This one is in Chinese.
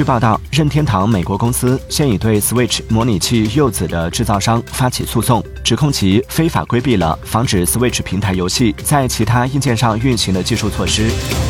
据报道任天堂美国公司现已对 switch 模拟器柚子的制造商发起诉讼指控其非法规避了防止 switch 平台游戏在其他硬件上运行的技术措施。